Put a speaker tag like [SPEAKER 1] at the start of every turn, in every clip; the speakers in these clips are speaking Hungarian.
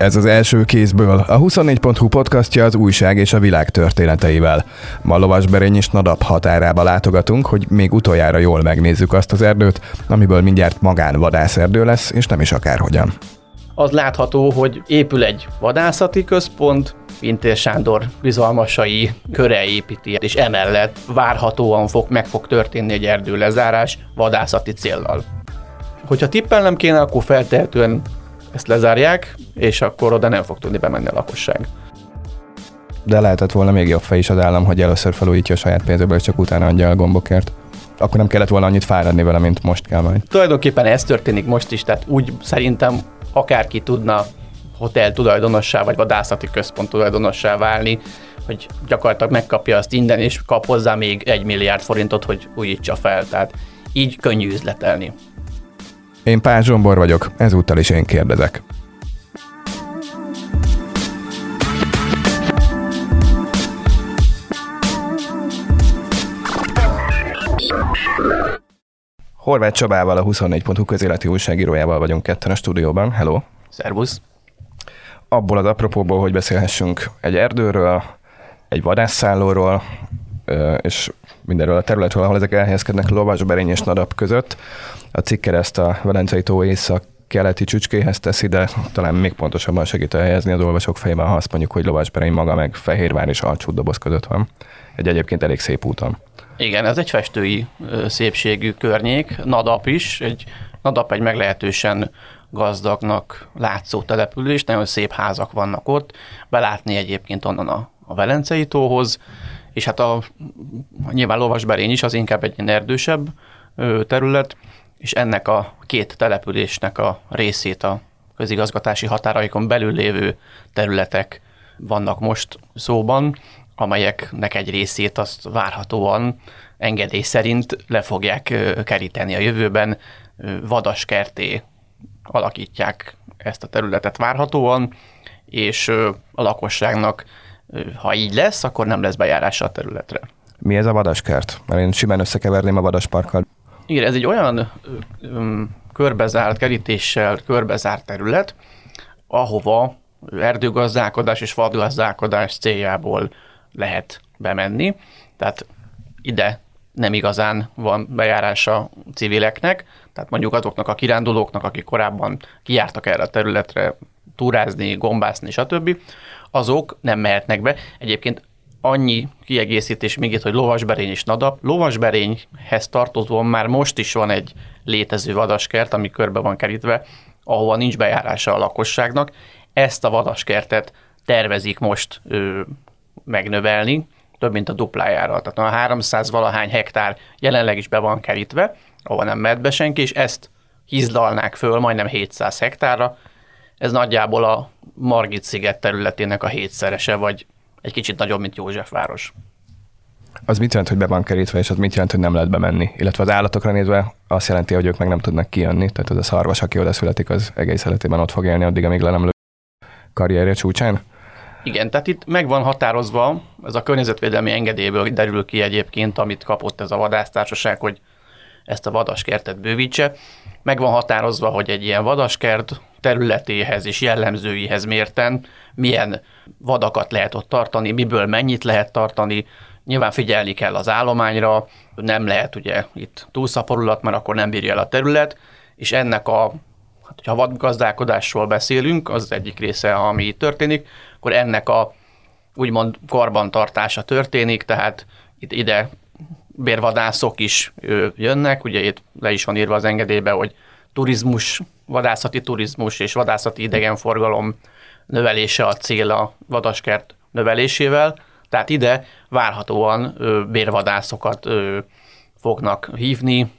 [SPEAKER 1] Ez az első kézből, a 24.hu podcastja az újság és a világ történeteivel. Ma Lovasberény és Nadap határába látogatunk, hogy még utoljára jól megnézzük azt az erdőt, amiből mindjárt magán vadászerdő lesz, és nem is akárhogyan.
[SPEAKER 2] Az látható, hogy épül egy vadászati központ, Pintér Sándor bizalmasai köre építi, és emellett várhatóan fog, meg fog történni egy erdő lezárás vadászati céllal. Hogyha tippelnem kéne, akkor feltehetően ezt lezárják, és akkor oda nem fog tudni bemenni a lakosság.
[SPEAKER 1] De lehetett volna még jobb fej is az állam, hogy először felújítja a saját pénzéből, és csak utána adja a gombokért. Akkor nem kellett volna annyit fáradni vele, mint most kell majd.
[SPEAKER 2] Tulajdonképpen ez történik most is, tehát úgy szerintem akárki tudna hotel tulajdonossá, vagy vadászati központ tulajdonossá válni, hogy gyakorlatilag megkapja azt innen, és kap hozzá még egy milliárd forintot, hogy újítsa fel. Tehát így könnyű üzletelni.
[SPEAKER 1] Én Pál Zsombor vagyok, ezúttal is én kérdezek. Horváth Csabával, a 24.hu közéleti újságírójával vagyunk ketten a stúdióban. Hello!
[SPEAKER 2] Szervusz!
[SPEAKER 1] Abból az apropóból, hogy beszélhessünk egy erdőről, egy vadászszállóról, és mindenről a területről, ahol ezek elhelyezkednek Lovasberény és Nadap között. A cikkereszt a Velencei tó észak keleti csücskéhez teszi, de talán még pontosabban segít elhelyezni az olvasók fejében, ha azt mondjuk, hogy Lovasberény maga meg Fehérvár és Alcsút doboz között van. Egy egyébként elég szép úton.
[SPEAKER 2] Igen, ez egy festői szépségű környék, Nadap is, egy, Nadap egy meglehetősen gazdagnak látszó település, nagyon szép házak vannak ott, belátni egyébként onnan a, a Velencei tóhoz, és hát a, nyilván Lovasberény is az inkább egy erdősebb terület, és ennek a két településnek a részét a közigazgatási határaikon belül lévő területek vannak most szóban, amelyeknek egy részét azt várhatóan engedély szerint le fogják keríteni a jövőben, vadaskerté alakítják ezt a területet várhatóan, és a lakosságnak, ha így lesz, akkor nem lesz bejárása a területre.
[SPEAKER 1] Mi ez a vadaskert? Mert én simán összekeverném a vadasparkkal.
[SPEAKER 2] Igen, ez egy olyan körbezárt, kerítéssel körbezárt terület, ahova erdőgazdálkodás és vadgazdálkodás céljából lehet bemenni. Tehát ide nem igazán van bejárása civileknek, tehát mondjuk azoknak a kirándulóknak, akik korábban kijártak erre a területre túrázni, gombászni, stb., azok nem mehetnek be. Egyébként annyi kiegészítés még itt, hogy lovasberény és nadap. Lovasberényhez tartozóan már most is van egy létező vadaskert, ami körbe van kerítve, ahova nincs bejárása a lakosságnak. Ezt a vadaskertet tervezik most ö, megnövelni, több mint a duplájára. Tehát a 300 valahány hektár jelenleg is be van kerítve, ahol nem mehet be senki, és ezt hízlalnák föl majdnem 700 hektárra. Ez nagyjából a Margit sziget területének a hétszerese, vagy egy kicsit nagyobb, mint Józsefváros.
[SPEAKER 1] Az mit jelent, hogy be van kerítve, és az mit jelent, hogy nem lehet bemenni? Illetve az állatokra nézve azt jelenti, hogy ők meg nem tudnak kijönni, tehát az a szarvas, aki oda születik, az egész életében ott fog élni, addig, amíg le nem lő karrierje csúcsán?
[SPEAKER 2] Igen, tehát itt meg van határozva, ez a környezetvédelmi engedélyből derül ki egyébként, amit kapott ez a vadásztársaság, hogy ezt a vadaskertet bővítse. Meg van határozva, hogy egy ilyen vadaskert területéhez és jellemzőihez mérten milyen vadakat lehet ott tartani, miből mennyit lehet tartani, Nyilván figyelni kell az állományra, nem lehet ugye itt túlszaporulat, mert akkor nem bírja el a terület, és ennek a, hát hogyha vadgazdálkodásról beszélünk, az egyik része, ami történik, akkor ennek a úgymond karbantartása történik, tehát itt ide bérvadászok is jönnek, ugye itt le is van írva az engedélybe, hogy turizmus, vadászati turizmus és vadászati idegenforgalom növelése a cél a vadaskert növelésével, tehát ide várhatóan bérvadászokat fognak hívni.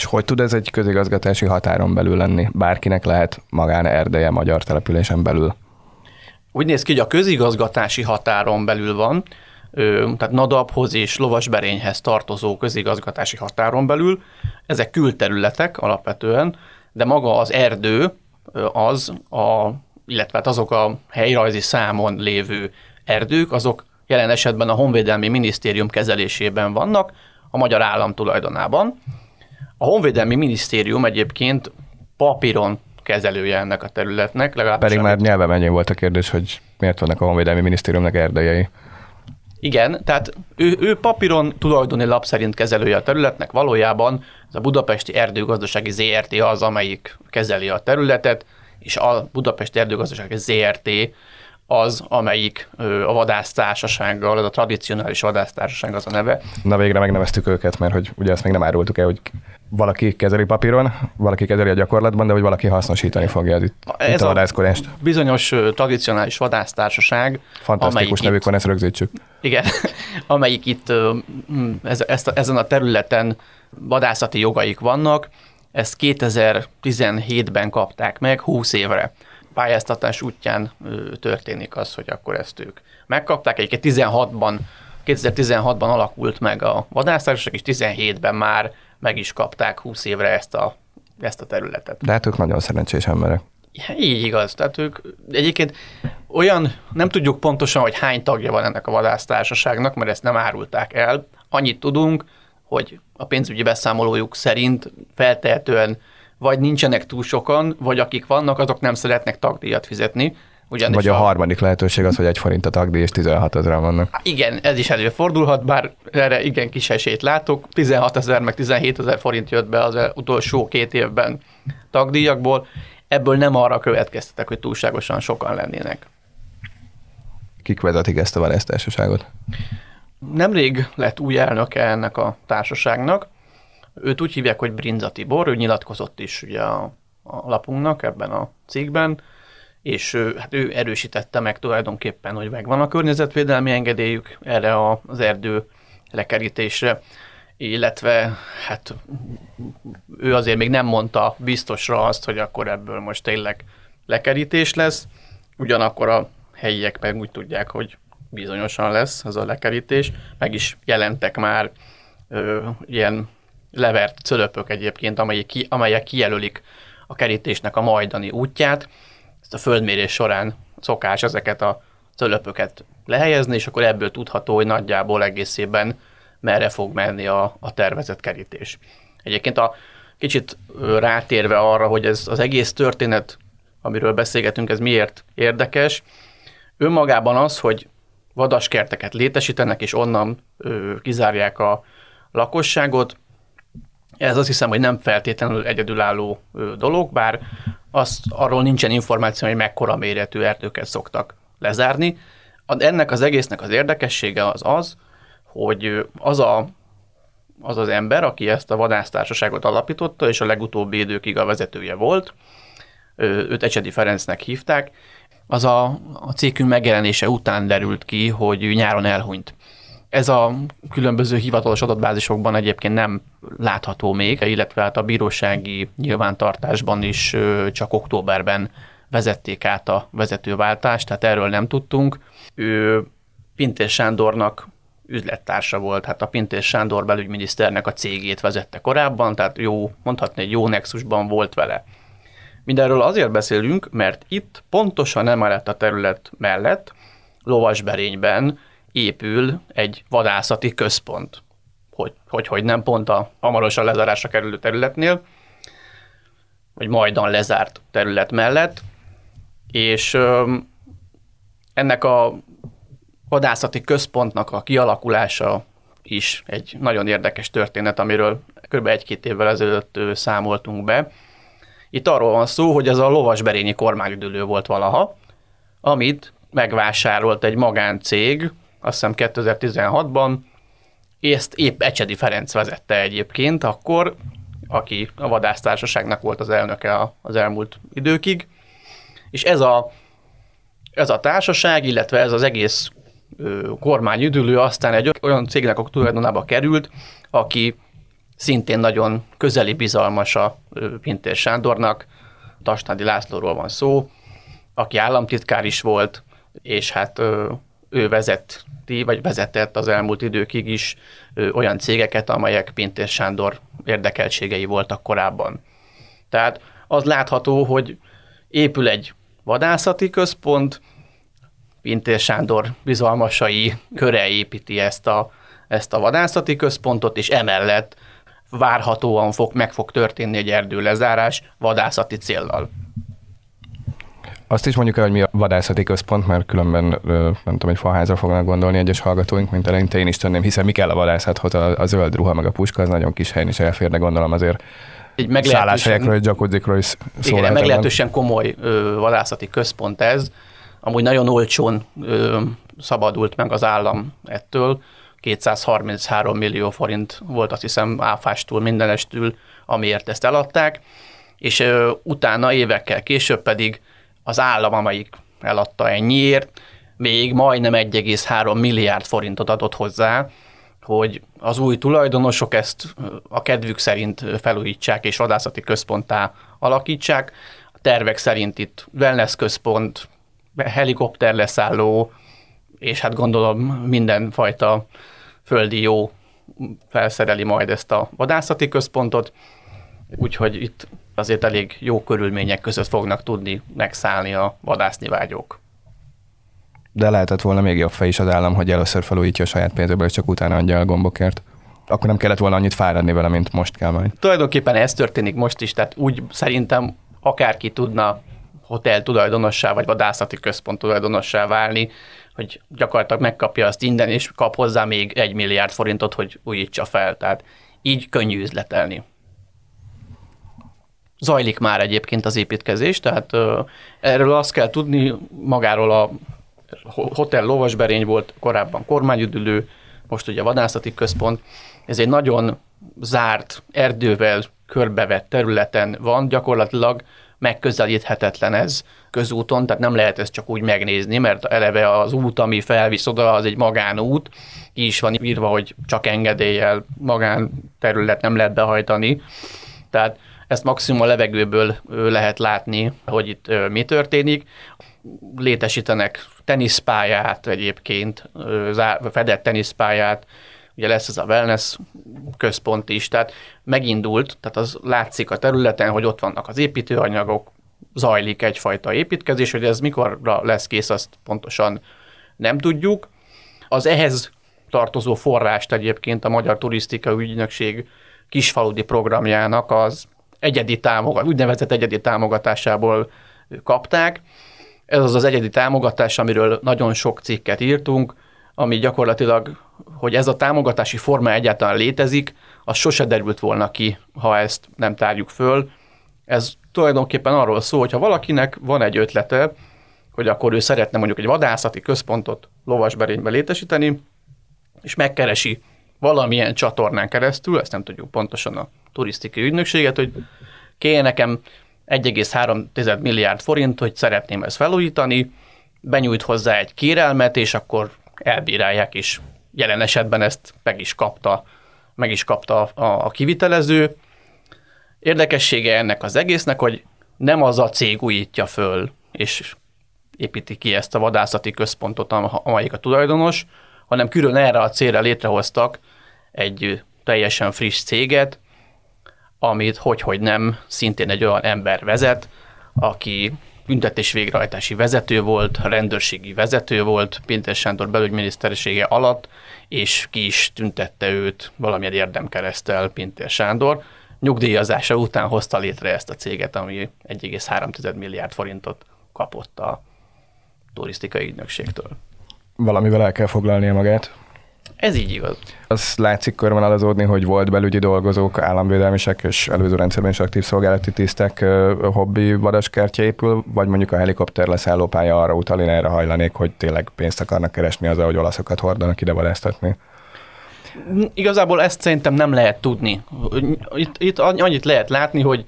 [SPEAKER 1] És hogy tud ez egy közigazgatási határon belül lenni? Bárkinek lehet magán erdeje magyar településen belül?
[SPEAKER 2] Úgy néz ki, hogy a közigazgatási határon belül van, tehát Nadabhoz és Lovasberényhez tartozó közigazgatási határon belül. Ezek külterületek alapvetően, de maga az erdő az, a, illetve hát azok a helyrajzi számon lévő erdők, azok jelen esetben a Honvédelmi Minisztérium kezelésében vannak, a magyar állam tulajdonában. A Honvédelmi Minisztérium egyébként papíron kezelője ennek a területnek. Legalábbis
[SPEAKER 1] Pedig már
[SPEAKER 2] amit-
[SPEAKER 1] nyelven ennyi volt a kérdés, hogy miért vannak a Honvédelmi Minisztériumnak erdejei.
[SPEAKER 2] Igen, tehát ő, ő papíron tulajdoni lap szerint kezelője a területnek, valójában ez a Budapesti Erdőgazdasági ZRT az, amelyik kezeli a területet, és a Budapesti Erdőgazdasági ZRT az, amelyik a vadásztársasággal, az a tradicionális vadásztársaság az a neve.
[SPEAKER 1] Na végre megneveztük őket, mert hogy ugye ezt még nem árultuk el, hogy valaki kezeli papíron, valaki kezeli a gyakorlatban, de hogy valaki hasznosítani fogja az itt,
[SPEAKER 2] Ez
[SPEAKER 1] itt a
[SPEAKER 2] a-
[SPEAKER 1] vadászkodást.
[SPEAKER 2] Bizonyos tradicionális vadásztársaság,
[SPEAKER 1] Fantasztikus nevük
[SPEAKER 2] itt-
[SPEAKER 1] van, ezt rögzítsük.
[SPEAKER 2] Igen, amelyik itt ez, ezt ezen a területen vadászati jogaik vannak, ezt 2017-ben kapták meg 20 évre. Pályáztatás útján történik az, hogy akkor ezt ők megkapták. Egyébként 16-ban, 2016-ban alakult meg a vadásztársaság, és 17-ben már meg is kapták 20 évre ezt a, ezt a területet.
[SPEAKER 1] De hát ők nagyon szerencsés emberek.
[SPEAKER 2] Ja, Így igaz. Tehát ők egyébként olyan, nem tudjuk pontosan, hogy hány tagja van ennek a vadásztársaságnak, mert ezt nem árulták el. Annyit tudunk, hogy a pénzügyi beszámolójuk szerint feltehetően vagy nincsenek túl sokan, vagy akik vannak, azok nem szeretnek tagdíjat fizetni. Ugyanis
[SPEAKER 1] Vagy a harmadik lehetőség az, hogy egy forint a tagdíj és 16 ezeren vannak.
[SPEAKER 2] igen, ez is előfordulhat, bár erre igen kis esélyt látok. 16 ezer meg 17 ezer forint jött be az utolsó két évben tagdíjakból. Ebből nem arra következtetek, hogy túlságosan sokan lennének.
[SPEAKER 1] Kik vezetik ezt a vadásztársaságot?
[SPEAKER 2] Nemrég lett új elnöke ennek a társaságnak. Őt úgy hívják, hogy Brinza Tibor, ő nyilatkozott is ugye a, a lapunknak ebben a cikkben, és hát ő erősítette meg tulajdonképpen, hogy megvan a környezetvédelmi engedélyük erre az erdő lekerítésre, illetve hát ő azért még nem mondta biztosra azt, hogy akkor ebből most tényleg lekerítés lesz, ugyanakkor a helyiek meg úgy tudják, hogy bizonyosan lesz az a lekerítés, meg is jelentek már ö, ilyen levert cölöpök egyébként, amelyek, ki, amelyek kijelölik a kerítésnek a majdani útját. A földmérés során szokás ezeket a cölöpöket lehelyezni, és akkor ebből tudható, hogy nagyjából egészében merre fog menni a, a tervezett kerítés. Egyébként a kicsit rátérve arra, hogy ez az egész történet, amiről beszélgetünk, ez miért érdekes, önmagában az, hogy vadaskerteket létesítenek, és onnan ö, kizárják a lakosságot, ez azt hiszem, hogy nem feltétlenül egyedülálló dolog, bár azt, arról nincsen információ, hogy mekkora méretű erdőket szoktak lezárni. Ennek az egésznek az érdekessége az az, hogy az a, az, az ember, aki ezt a vadásztársaságot alapította, és a legutóbbi időkig a vezetője volt, őt Ecsedi Ferencnek hívták, az a, a cégünk megjelenése után derült ki, hogy nyáron elhunyt. Ez a különböző hivatalos adatbázisokban egyébként nem látható még, illetve hát a bírósági nyilvántartásban is csak októberben vezették át a vezetőváltást, tehát erről nem tudtunk. Ő Pintér Sándornak üzlettársa volt, hát a Pintér Sándor belügyminiszternek a cégét vezette korábban, tehát jó, mondhatni, egy jó nexusban volt vele. Mindenről azért beszélünk, mert itt pontosan emellett a terület mellett, Lovasberényben épül egy vadászati központ. Hogy, hogy, hogy nem pont a hamarosan lezárásra kerülő területnél, vagy majdan lezárt terület mellett, és ennek a vadászati központnak a kialakulása is egy nagyon érdekes történet, amiről kb. egy-két évvel ezelőtt számoltunk be. Itt arról van szó, hogy ez a lovasberényi kormányüdülő volt valaha, amit megvásárolt egy magáncég, azt hiszem 2016-ban, ezt épp Ecsedi Ferenc vezette egyébként akkor, aki a vadásztársaságnak volt az elnöke a- az elmúlt időkig, és ez a, ez a társaság, illetve ez az egész kormányüdülő aztán egy olyan cégnek a tulajdonába került, aki szintén nagyon közeli bizalmasa ö, Pintér Sándornak, Tasnádi Lászlóról van szó, aki államtitkár is volt, és hát ő vezeti, vagy vezetett az elmúlt időkig is ö, olyan cégeket, amelyek Pintér Sándor érdekeltségei voltak korábban. Tehát az látható, hogy épül egy vadászati központ, Pintér Sándor bizalmasai köre építi ezt a, ezt a vadászati központot, és emellett várhatóan fog, meg fog történni egy erdőlezárás vadászati céllal.
[SPEAKER 1] Azt is mondjuk el, hogy mi a vadászati központ, mert különben nem tudom, egy faházra fognak gondolni egyes hallgatóink, mint eleinte én is tenném, hiszen mi kell a vadászathoz, a, a zöld ruha meg a puska, az nagyon kis helyen is elfér, de gondolom azért egy meglehetősen, jacuzzikról is szó
[SPEAKER 2] igen, meglehetősen komoly ö, vadászati központ ez. Amúgy nagyon olcsón ö, szabadult meg az állam ettől. 233 millió forint volt azt hiszem áfástól, mindenestül, amiért ezt eladták. És ö, utána évekkel később pedig az állam, amelyik eladta ennyiért, még majdnem 1,3 milliárd forintot adott hozzá, hogy az új tulajdonosok ezt a kedvük szerint felújítsák és vadászati központtá alakítsák. A tervek szerint itt wellness központ, helikopter leszálló, és hát gondolom mindenfajta földi jó felszereli majd ezt a vadászati központot, úgyhogy itt azért elég jó körülmények között fognak tudni megszállni a vadászni vágyók
[SPEAKER 1] de lehetett volna még jobb fej is az állam, hogy először felújítja a saját pénzéből, és csak utána adja el gombokért. Akkor nem kellett volna annyit fáradni vele, mint most kell majd.
[SPEAKER 2] Tulajdonképpen ez történik most is, tehát úgy szerintem akárki tudna hotel tulajdonossá, vagy vadászati központ tulajdonossá válni, hogy gyakorlatilag megkapja azt innen, és kap hozzá még egy milliárd forintot, hogy újítsa fel. Tehát így könnyű üzletelni. Zajlik már egyébként az építkezés, tehát erről azt kell tudni magáról a hotel lovasberény volt, korábban kormányüdülő, most ugye a vadászati központ. Ez egy nagyon zárt, erdővel körbevett területen van, gyakorlatilag megközelíthetetlen ez közúton, tehát nem lehet ezt csak úgy megnézni, mert eleve az út, ami felvisz oda, az egy magánút, ki is van írva, hogy csak engedéllyel magán terület nem lehet behajtani. Tehát ezt maximum a levegőből lehet látni, hogy itt mi történik. Létesítenek teniszpályát egyébként, fedett teniszpályát, ugye lesz ez a wellness központ is, tehát megindult, tehát az látszik a területen, hogy ott vannak az építőanyagok, zajlik egyfajta építkezés, hogy ez mikorra lesz kész, azt pontosan nem tudjuk. Az ehhez tartozó forrást egyébként a Magyar Turisztika Ügynökség kisfaludi programjának az egyedi támogat, úgynevezett egyedi támogatásából kapták. Ez az az egyedi támogatás, amiről nagyon sok cikket írtunk, ami gyakorlatilag, hogy ez a támogatási forma egyáltalán létezik, az sose derült volna ki, ha ezt nem tárjuk föl. Ez tulajdonképpen arról szól, hogy ha valakinek van egy ötlete, hogy akkor ő szeretne mondjuk egy vadászati központot lovasberénybe létesíteni, és megkeresi valamilyen csatornán keresztül, ezt nem tudjuk pontosan a turisztikai ügynökséget, hogy kéne nekem 1,3 milliárd forint, hogy szeretném ezt felújítani, benyújt hozzá egy kérelmet, és akkor elbírálják is. Jelen esetben ezt meg is kapta, meg is kapta a, a kivitelező. Érdekessége ennek az egésznek, hogy nem az a cég újítja föl, és építi ki ezt a vadászati központot, amelyik a tulajdonos, hanem külön erre a célra létrehoztak egy teljesen friss céget, amit hogy-hogy nem szintén egy olyan ember vezet, aki büntetés végrehajtási vezető volt, rendőrségi vezető volt Pintér Sándor belügyminisztersége alatt, és ki is tüntette őt valamilyen érdemkeresztel Pintér Sándor. Nyugdíjazása után hozta létre ezt a céget, ami 1,3 milliárd forintot kapott a turisztikai ügynökségtől.
[SPEAKER 1] Valamivel el kell foglalnia magát.
[SPEAKER 2] Ez így igaz.
[SPEAKER 1] Az látszik körvonalazódni, hogy volt belügyi dolgozók, államvédelmisek és előző rendszerben is aktív szolgálati tisztek hobbi vadaskertje épül, vagy mondjuk a helikopter leszállópálya arra utal, én erre hajlanék, hogy tényleg pénzt akarnak keresni azzal, hogy olaszokat hordanak ide vadásztatni.
[SPEAKER 2] Igazából ezt szerintem nem lehet tudni. Itt, itt annyit lehet látni, hogy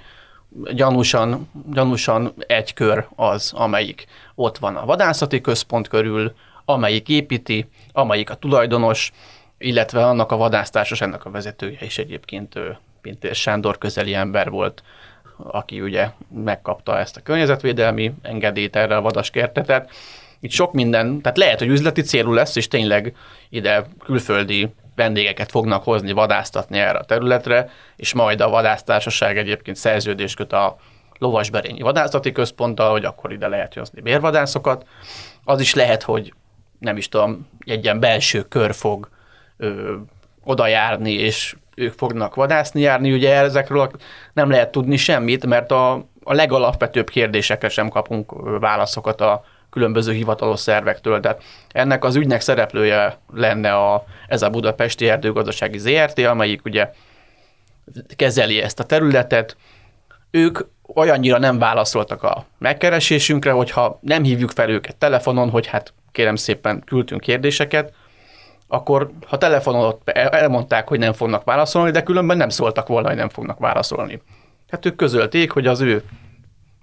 [SPEAKER 2] gyanúsan, gyanúsan egy kör az, amelyik ott van a vadászati központ körül, amelyik építi, amelyik a tulajdonos, illetve annak a vadásztársaságnak a vezetője is egyébként ő, Pintér Sándor közeli ember volt, aki ugye megkapta ezt a környezetvédelmi engedélyt erre a vadaskertetet. Itt sok minden, tehát lehet, hogy üzleti célú lesz, és tényleg ide külföldi vendégeket fognak hozni, vadásztatni erre a területre, és majd a vadásztársaság egyébként szerződést köt a lovasberényi vadászati központtal, hogy akkor ide lehet hozni bérvadászokat. Az is lehet, hogy nem is tudom, egy ilyen belső kör fog ö, oda és ők fognak vadászni járni, ugye ezekről nem lehet tudni semmit, mert a a legalapvetőbb kérdésekre sem kapunk válaszokat a különböző hivatalos szervektől. Tehát ennek az ügynek szereplője lenne a, ez a Budapesti Erdőgazdasági ZRT, amelyik ugye kezeli ezt a területet. Ők olyannyira nem válaszoltak a megkeresésünkre, hogyha nem hívjuk fel őket telefonon, hogy hát kérem szépen küldtünk kérdéseket, akkor ha telefonon elmondták, hogy nem fognak válaszolni, de különben nem szóltak volna, hogy nem fognak válaszolni. Hát ők közölték, hogy az ő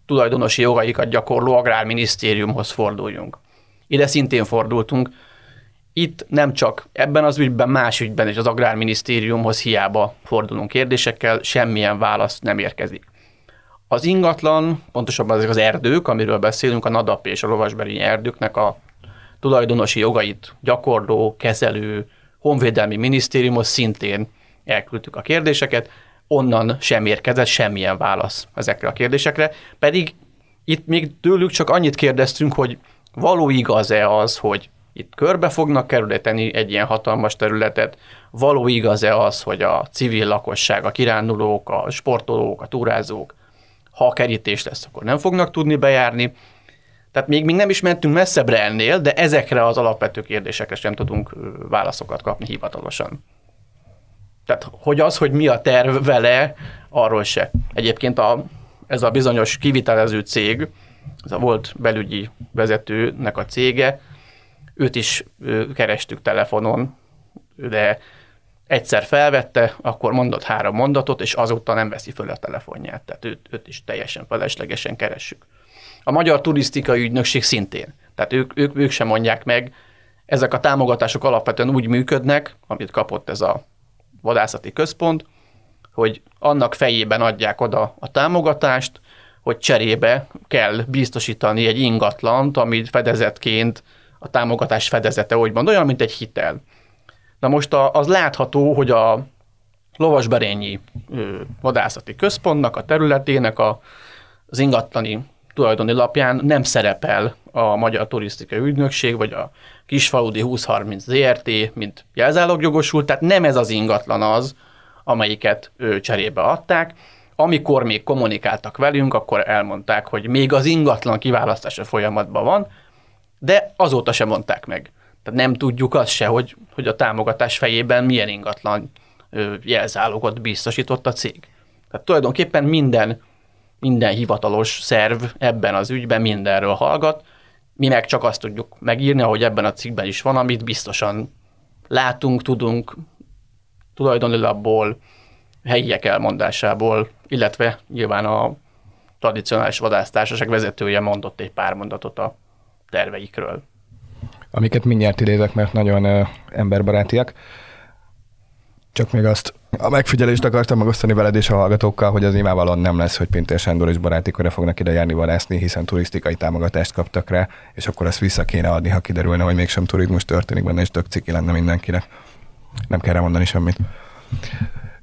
[SPEAKER 2] tulajdonosi jogaikat gyakorló agrárminisztériumhoz forduljunk. Ide szintén fordultunk. Itt nem csak ebben az ügyben, más ügyben is az agrárminisztériumhoz hiába fordulunk kérdésekkel, semmilyen válasz nem érkezik. Az ingatlan, pontosabban ezek az erdők, amiről beszélünk, a nadap és a lovasberényi erdőknek a tulajdonosi jogait gyakorló, kezelő, honvédelmi minisztériumhoz szintén elküldtük a kérdéseket, onnan sem érkezett semmilyen válasz ezekre a kérdésekre, pedig itt még tőlük csak annyit kérdeztünk, hogy való igaz-e az, hogy itt körbe fognak kerületeni egy ilyen hatalmas területet, való igaz-e az, hogy a civil lakosság, a kirándulók, a sportolók, a túrázók, ha a kerítés lesz, akkor nem fognak tudni bejárni. Tehát még, még nem is mentünk messzebbre ennél, de ezekre az alapvető kérdésekre sem tudunk válaszokat kapni hivatalosan. Tehát, hogy az, hogy mi a terv vele, arról se. Egyébként a, ez a bizonyos kivitelező cég, ez a volt belügyi vezetőnek a cége, őt is kerestük telefonon, de egyszer felvette, akkor mondott három mondatot, és azóta nem veszi föl a telefonját. Tehát őt, őt is teljesen feleslegesen keressük. A Magyar Turisztikai Ügynökség szintén. Tehát ők, ők, ők sem mondják meg, ezek a támogatások alapvetően úgy működnek, amit kapott ez a vadászati központ, hogy annak fejében adják oda a támogatást, hogy cserébe kell biztosítani egy ingatlant, amit fedezetként a támogatás fedezete, úgy mond, olyan, mint egy hitel. Na most az látható, hogy a lovasberényi vadászati központnak, a területének a, az ingatlani tulajdoni lapján nem szerepel a Magyar Turisztikai Ügynökség, vagy a Kisfaludi 2030 ZRT, mint jelzálogjogosult, tehát nem ez az ingatlan az, amelyiket ő cserébe adták. Amikor még kommunikáltak velünk, akkor elmondták, hogy még az ingatlan kiválasztása folyamatban van, de azóta sem mondták meg. Tehát nem tudjuk azt se, hogy, hogy a támogatás fejében milyen ingatlan jelzálogot biztosított a cég. Tehát tulajdonképpen minden, minden hivatalos szerv ebben az ügyben mindenről hallgat, mi meg csak azt tudjuk megírni, ahogy ebben a cikkben is van, amit biztosan látunk, tudunk tulajdonilabból, helyiek elmondásából, illetve nyilván a tradicionális vadásztársaság vezetője mondott egy pár mondatot a terveikről.
[SPEAKER 1] Amiket mindjárt idézek, mert nagyon emberbarátiak. Csak még azt a megfigyelést akartam megosztani veled és a hallgatókkal, hogy az nyilvánvalóan nem lesz, hogy Pintér Sándor és baráti körre fognak ide járni vadászni, hiszen turisztikai támogatást kaptak rá, és akkor ezt vissza kéne adni, ha kiderülne, hogy mégsem turizmus történik benne, és tök ciki lenne mindenkinek. Nem kell mondani semmit.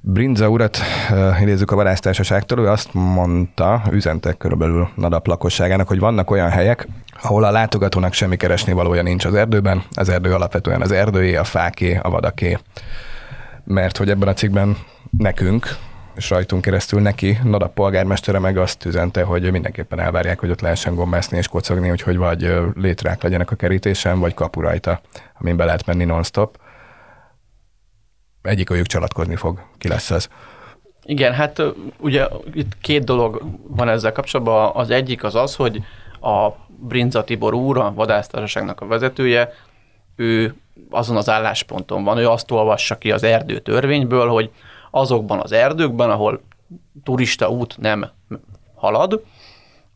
[SPEAKER 1] Brinza urat uh, idézzük a vadásztársaságtól, ő azt mondta, üzentek körülbelül Nadap lakosságának, hogy vannak olyan helyek, ahol a látogatónak semmi keresni valója nincs az erdőben, az erdő alapvetően az erdőé, a fáké, a vadaké mert hogy ebben a cikkben nekünk, és rajtunk keresztül neki, Nada polgármestere meg azt üzente, hogy mindenképpen elvárják, hogy ott lehessen gombászni és kocogni, úgyhogy vagy létrák legyenek a kerítésen, vagy kapu rajta, amin be lehet menni non-stop. Egyik őjük csalatkozni fog. Ki lesz ez?
[SPEAKER 2] Igen, hát ugye itt két dolog van ezzel kapcsolatban. Az egyik az az, hogy a Brinza Tibor úr, a vadásztársaságnak a vezetője, ő azon az állásponton van, ő azt olvassa ki az erdő törvényből, hogy azokban az erdőkben, ahol turista út nem halad,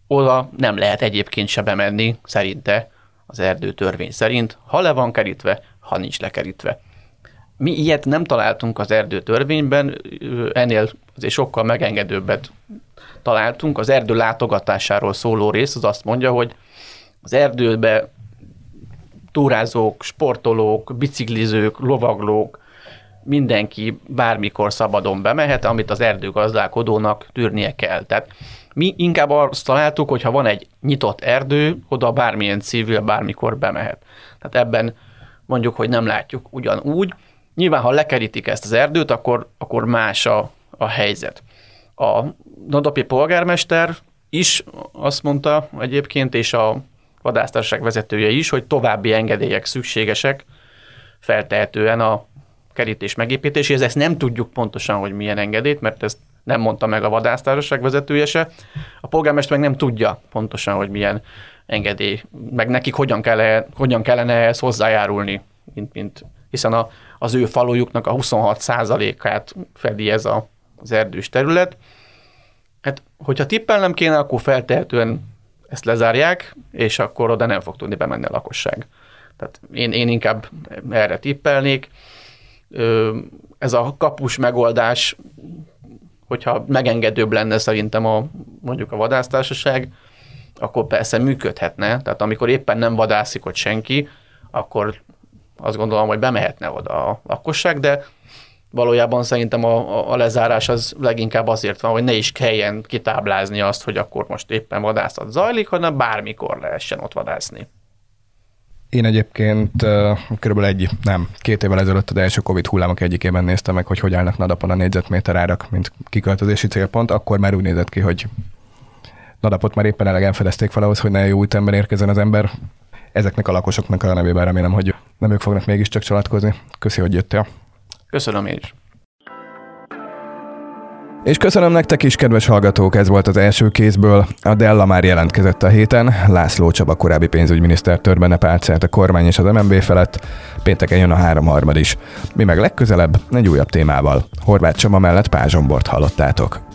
[SPEAKER 2] oda nem lehet egyébként se bemenni szerinte az erdő törvény szerint, ha le van kerítve, ha nincs lekerítve. Mi ilyet nem találtunk az erdő törvényben, ennél azért sokkal megengedőbbet találtunk. Az erdő látogatásáról szóló rész az azt mondja, hogy az erdőbe túrázók, sportolók, biciklizők, lovaglók, mindenki bármikor szabadon bemehet, amit az erdőgazdálkodónak tűrnie kell. Tehát mi inkább azt találtuk, hogy ha van egy nyitott erdő, oda bármilyen civil bármikor bemehet. Tehát ebben mondjuk, hogy nem látjuk ugyanúgy. Nyilván, ha lekerítik ezt az erdőt, akkor, akkor más a, a helyzet. A Nadapi polgármester is azt mondta egyébként, és a vadásztársaság vezetője is, hogy további engedélyek szükségesek feltehetően a kerítés megépítéséhez. Ezt nem tudjuk pontosan, hogy milyen engedélyt, mert ezt nem mondta meg a vadásztársaság vezetője se. A polgármester meg nem tudja pontosan, hogy milyen engedély, meg nekik hogyan, kell, hogyan kellene ehhez hozzájárulni, mint, mint, hiszen a, az ő falujuknak a 26%-át fedi ez a, az erdős terület. Hát, hogyha tippelnem kéne, akkor feltehetően ezt lezárják, és akkor oda nem fog tudni bemenni a lakosság. Tehát én, én inkább erre tippelnék. Ez a kapus megoldás, hogyha megengedőbb lenne szerintem a, mondjuk a vadásztársaság, akkor persze működhetne. Tehát amikor éppen nem vadászik ott senki, akkor azt gondolom, hogy bemehetne oda a lakosság, de valójában szerintem a, a lezárás az leginkább azért van, hogy ne is kelljen kitáblázni azt, hogy akkor most éppen vadászat zajlik, hanem bármikor lehessen ott vadászni.
[SPEAKER 1] Én egyébként körülbelül egy, nem, két évvel ezelőtt az első Covid hullámok egyikében néztem meg, hogy hogy állnak nadapon a négyzetméter árak, mint kiköltözési célpont, akkor már úgy nézett ki, hogy nadapot már éppen elegen fedezték fel ahhoz, hogy ne jó ütemben érkezzen az ember. Ezeknek a lakosoknak a nevében remélem, hogy nem ők fognak mégiscsak csalatkozni. Köszi, hogy jöttél.
[SPEAKER 2] Köszönöm én is.
[SPEAKER 1] És köszönöm nektek is, kedves hallgatók, ez volt az első kézből. A Della már jelentkezett a héten, László Csaba korábbi pénzügyminiszter tör benne pálcát a kormány és az MNB felett, pénteken jön a háromharmad is. Mi meg legközelebb egy újabb témával. Horváth Csaba mellett Pázsombort hallottátok.